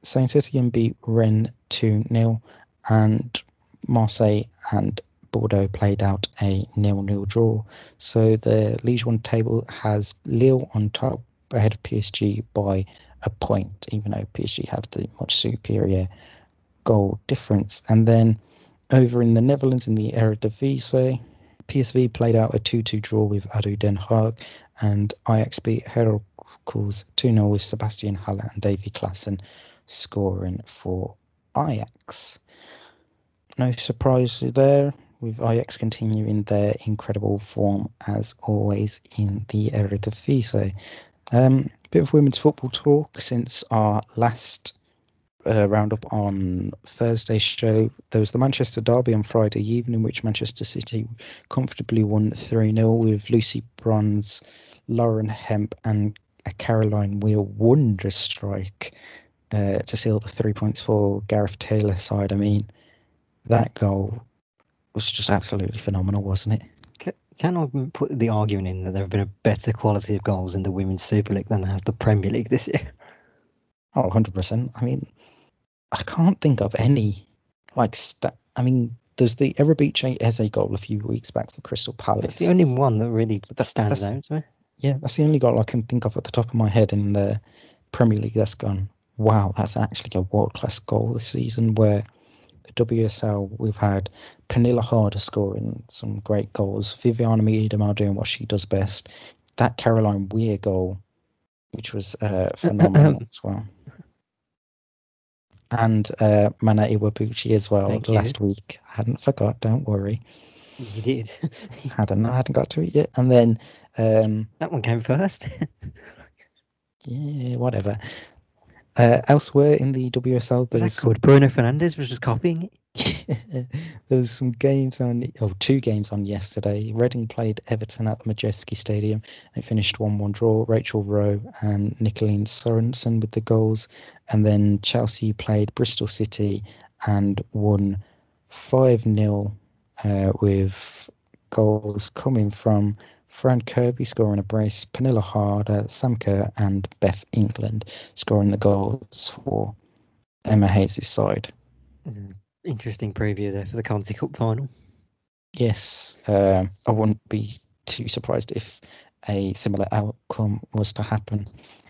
Saint Etienne beat Rennes 2-0 and Marseille and Bordeaux played out a nil-nil draw. So the Ligue 1 table has Lille on top ahead of PSG by a point, even though PSG have the much superior goal difference. And then over in the Netherlands in the Eredivisie, PSV played out a 2-2 draw with ADO Den Haag and Ajax beat Heracles 2-0 with Sebastian Haller and Davy Klaassen scoring for Ajax. No surprises there, with Ajax continuing their incredible form as always in the Eredivisie. Um, a bit of women's football talk since our last uh, roundup on Thursday's show. There was the Manchester Derby on Friday evening, in which Manchester City comfortably won 3 0 with Lucy Bronze, Lauren Hemp, and a Caroline Weir wonder strike uh, to seal the three points for Gareth Taylor side. I mean, that goal was just absolutely phenomenal, wasn't it? Can I put the argument in that there have been a better quality of goals in the Women's Super League than there has the Premier League this year? Oh, 100%. I mean, I can't think of any, like, st- I mean, there's the Eberechi Eze goal a few weeks back for Crystal Palace. It's the only one that really That- stands out to me. Yeah, that's the only goal I can think of at the top of my head in the Premier League that's gone, wow, that's actually a world class goal this season. Where the WSL, we've had Pernille Harder scoring some great goals, Vivianne Miedema doing what she does best, that Caroline Weir goal, which was uh, phenomenal as well. And uh, Mana Iwabuchi as well Thank you. last week. I hadn't forgot, don't worry. You did. Hadn't I hadn't got to it yet. And then um, that one came first. Yeah, whatever. Uh, elsewhere in the WSL, Was there's that good? Bruno Fernandes was just copying it. there was some games on, oh, two games on yesterday. Reading played Everton at the Madejski Stadium. It finished one-one draw. Rachel Rowe and Nicoline Sorensen with the goals, and then Chelsea played Bristol City and won five 0 uh, with goals coming from Fran Kirby scoring a brace, Pernille Harder, Sam Kerr, and Beth England scoring the goals for Emma Hayes' side. Interesting preview there for the Conti Cup final. Yes, um, I wouldn't be too surprised if a similar outcome was to happen.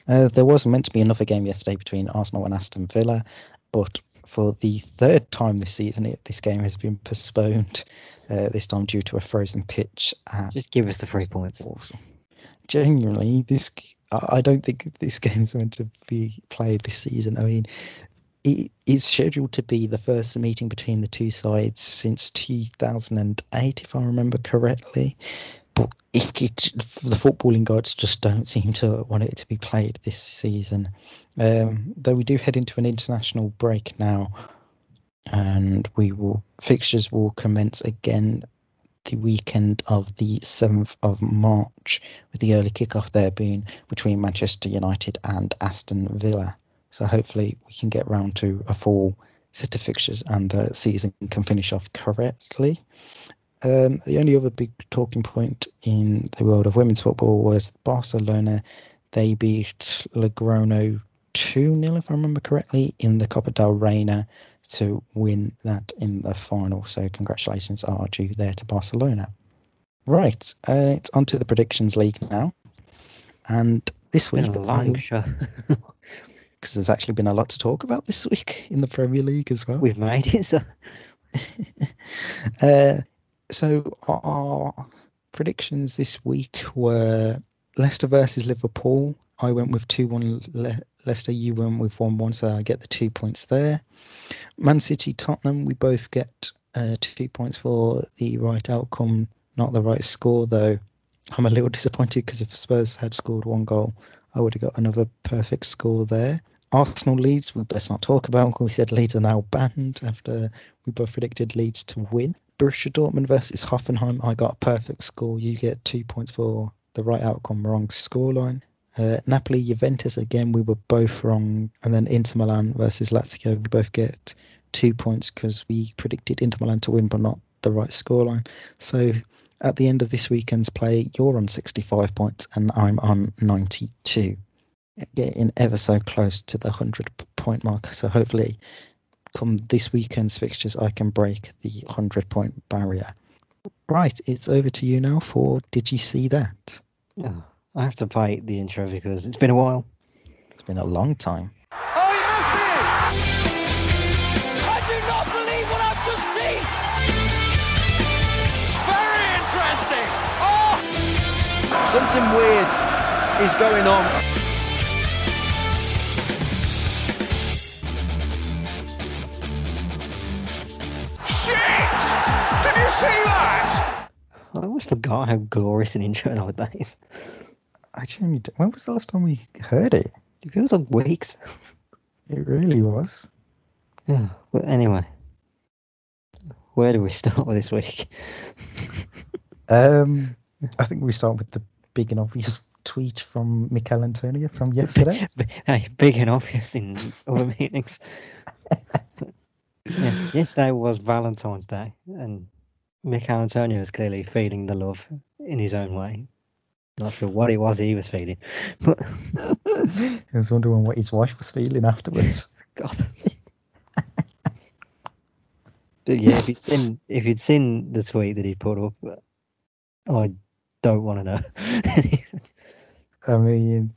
Uh, there was meant to be another game yesterday between Arsenal and Aston Villa, but for the third time this season, it, this game has been postponed. Uh, this time due to a frozen pitch Just give us the three points. Awesome. Genuinely, this I don't think this game is meant to be played this season. I mean, it's scheduled to be the first meeting between the two sides since 2008, if I remember correctly. It, the footballing gods just don't seem to want it to be played this season. Um, though we do head into an international break now, and we will fixtures will commence again the weekend of the 7th of March, with the early kickoff there being between Manchester United and Aston Villa. So hopefully we can get round to a full set of fixtures and the season can finish off correctly. Um, the only other big talking point in the world of women's football was Barcelona. They beat Logrono 2 0, if I remember correctly, in the Copa del Reina to win that in the final. So congratulations are due there to Barcelona. Right, uh, it's on to the predictions league now. And this week, a long show. because there's actually been a lot to talk about this week in the Premier League as well. We've made it. So uh, so our predictions this week were Leicester versus Liverpool. I went with 2 1 Le- Leicester, you went with 1 1, so I get the two points there. Man City Tottenham, we both get uh, two points for the right outcome, not the right score, though. I'm a little disappointed because if Spurs had scored one goal, I would have got another perfect score there. Arsenal Leeds, we best not talk about. We said Leeds are now banned after we both predicted Leeds to win. Borussia Dortmund versus Hoffenheim, I got a perfect score. You get two points for the right outcome, wrong scoreline. Uh, Napoli Juventus, again, we were both wrong. And then Inter Milan versus Lazio, we both get two points because we predicted Inter Milan to win, but not the right scoreline. So at the end of this weekend's play, you're on 65 points and I'm on 92. Getting ever so close to the 100 point mark. So hopefully, come this weekend's fixtures, I can break the 100 point barrier. Right, it's over to you now for Did You See That? Oh, I have to play the intro because it's been a while. It's been a long time. Oh, he missed it! I do not believe what I've just seen! Very interesting! Oh! Something weird is going on. See that? I always forgot how glorious an intro nowadays. I genuinely, d- when was the last time we heard it? It feels like weeks. It really was. Yeah, but anyway, where do we start with this week? Um, I think we start with the big and obvious tweet from Michail Antonio from yesterday. B- Hey, big and obvious in other meetings. yeah, yesterday was Valentine's Day, and Michail Antonio was clearly feeling the love in his own way. Not sure what it was he was feeling, but I was wondering what his wife was feeling afterwards. God. But yeah, if you'd seen if you'd seen the tweet that he put up, I don't want to know. I mean,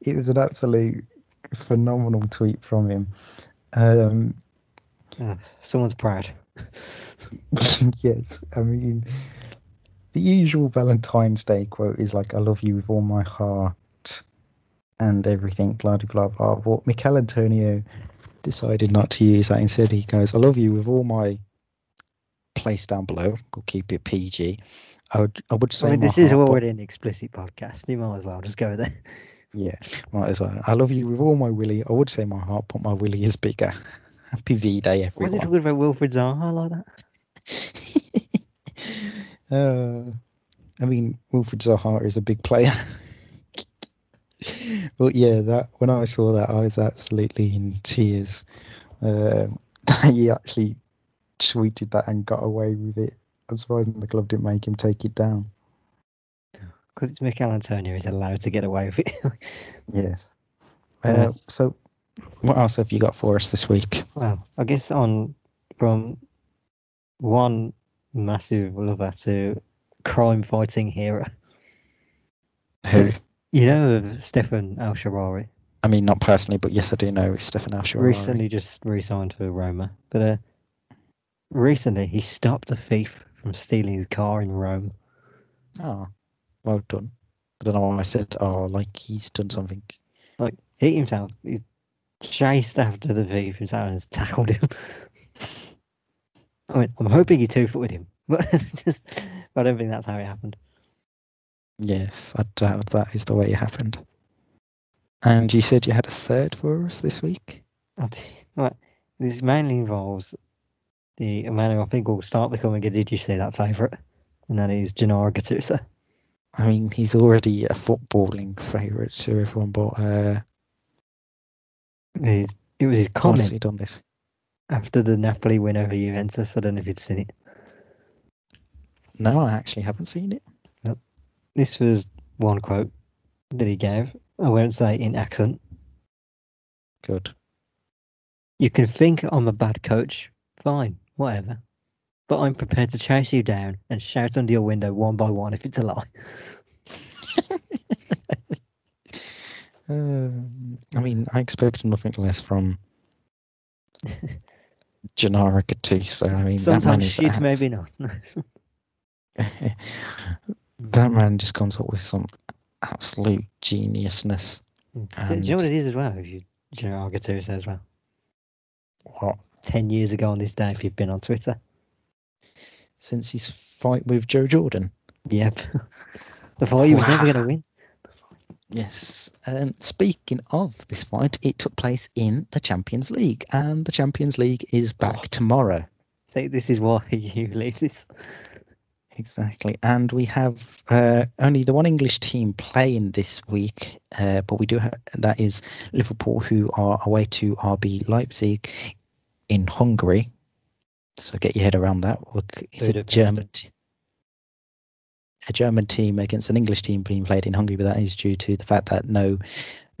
it was an absolute phenomenal tweet from him. Um, Uh, someone's proud. yes, I mean, the usual Valentine's Day quote is like, I love you with all my heart and everything, blah, blah, blah. But Michail Antonio decided not to use that. Instead, he goes, I love you with all my place down below. We'll keep it PG. I would, I would say, I mean, this is heart, but- already an explicit podcast. You might as well just go there. Yeah, might as well. I love you with all my willy. I would say my heart, but my willy is bigger. Happy V Day, everyone. Was he talking about Wilfred Zaha like that? uh, I mean, Wilfred Zaha is a big player. but yeah, that when I saw that, I was absolutely in tears. Um, he actually tweeted that and got away with it. I'm surprised the club didn't make him take it down. Because it's Michail Antonio, he's allowed to get away with it. Yes. Yeah. Uh, so, what else have you got for us this week? well, I guess on from one massive lover to crime fighting hero. Who? You know Stephan El Shaarawy I mean, not personally, but yes, I do know Stephan El Shaarawy. recently just re-signed for Roma, but uh, recently he stopped a thief from stealing his car in Rome. Oh, well done. I don't know why I said, oh, like he's done something. Like he himself, he chased after the thief himself and has tackled him. I mean, I'm hoping he two-footed him, but just I don't think that's how it happened. Yes, I doubt that is the way it happened. And you said you had a third for us this week? I Right, this mainly involves the man who I think will start becoming a Did You See That favourite, and that is Gennaro Gattuso. I mean, he's already a footballing favourite to everyone, but uh, His, it was his comment done this. After the Napoli win over Juventus. I don't know if you'd seen it. No, I actually haven't seen it. This was one quote that he gave. I won't say in accent. Good. You can think I'm a bad coach. Fine, whatever. But I'm prepared to chase you down and shout under your window one by one if it's a lie. Um, I mean, I expected nothing less from Gennaro So I mean, that man Sometimes is shit, abs- maybe not. that man just comes up with some absolute geniusness. Do do you know what it is as well? If you as well. What? Ten years ago on this day, if you've been on Twitter. Since his fight with Joe Jordan. Yep. the fight he was never going to win. Yes. And speaking of this fight, it took place in the Champions League, and the Champions League is back Oh. tomorrow. See, this is why you leave this. Exactly. And we have uh, only the one English team playing this week, uh, but we do have that is Liverpool, who are away to RB Leipzig in Hungary. So get your head around that. Look, It's a. German, t- a German team against an English team being played in Hungary, but that is due to the fact that no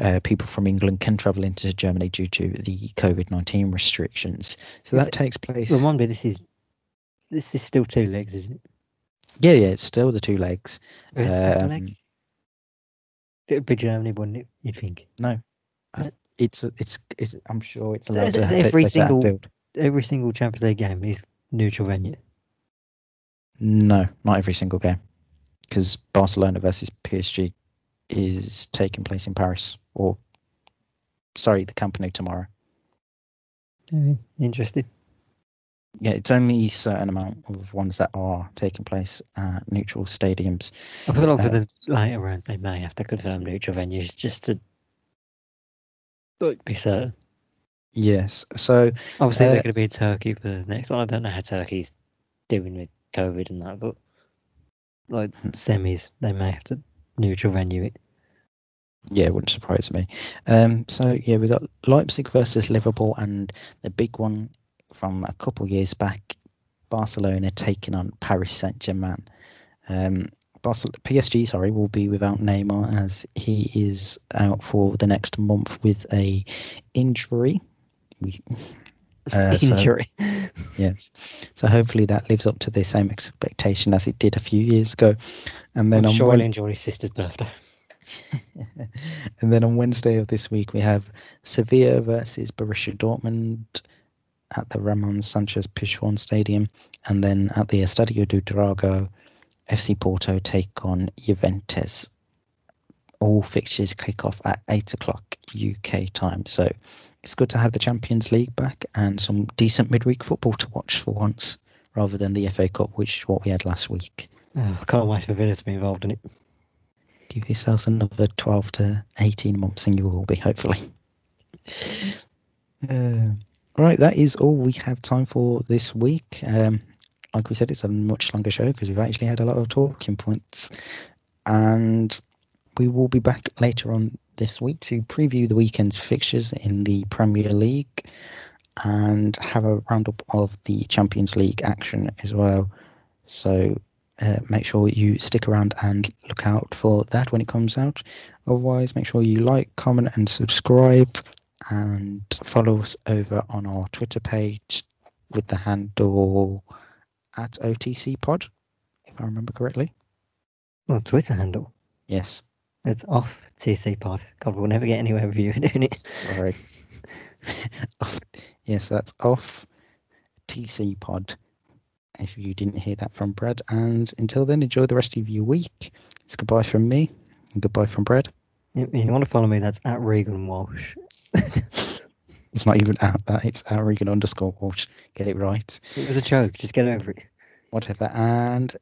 uh, people from England can travel into Germany due to the COVID nineteen restrictions. So Is that it- takes place. Remind me, this is this is still two legs, isn't it? Yeah, yeah, it's still the two legs. A second leg? Um, It'd be Germany, wouldn't it? You think? no, uh, Uh, it's it's it's. I'm sure it's allowed to every single- Every single Champions League game is neutral venue. No, not every single game, because Barcelona versus PSG is taking place in Paris, or sorry, the Camp Nou tomorrow. Interesting. Yeah, it's only a certain amount of ones that are taking place at neutral stadiums. I feel like for Uh, the later rounds they may have to confirm neutral venues just to be certain. Yes, so Obviously, Uh, they're going to be in Turkey for the next one. I don't know how Turkey's doing with COVID and that, but like semis, they may have to neutral venue it. yeah, it wouldn't surprise me. Um, so yeah, we got Leipzig versus Liverpool, and the big one from a couple years back, Barcelona taking on Paris Saint Germain. Um, PSG, sorry, will be without Neymar as he is out for the next month with a injury. We, uh, so- Injury. yes, so hopefully that lives up to the same expectation as it did a few years ago. And then I'm on sure Wed- he'll enjoy his sister's birthday. and then on Wednesday of this week, we have Sevilla versus Borussia Dortmund at the Ramon Sanchez Pizjuan Stadium. And then at the Estadio do Dragão, FC Porto take on Juventus. All fixtures kick off at 8 o'clock UK time. So it's good to have the Champions League back and some decent midweek football to watch for once, rather than the FA Cup, which is what we had last week. Oh, I can't wait for Villa to be involved in it. give yourselves another 12 to 18 months and you will be hopefully uh, right that is all we have time for this week um, like we said it's a much longer show because we've actually had a lot of talking points and we will be back later on this week to preview the weekend's fixtures in the premier league and have a roundup of the champions league action as well so uh, make sure you stick around and look out for that when it comes out. Otherwise, make sure you like, comment, and subscribe, and follow us over on our Twitter page with the handle at OTC Pod, if I remember correctly. Well, Twitter handle. Yes, It's off TC Pod. God, we'll never get anywhere with you doing it. sorry. yes, that's off TC Pod. If you didn't hear that from Brad, and until then, enjoy the rest of your week. It's goodbye from me, and goodbye from Brad. If you want to follow me, that's at Regan Walsh. It's not even at that. It's at Regan underscore Walsh. Get it right. It was a joke. Just get over it. Whatever. And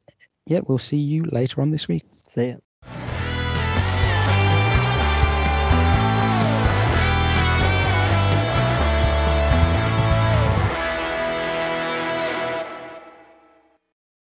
yeah, we'll see you later on this week. See ya.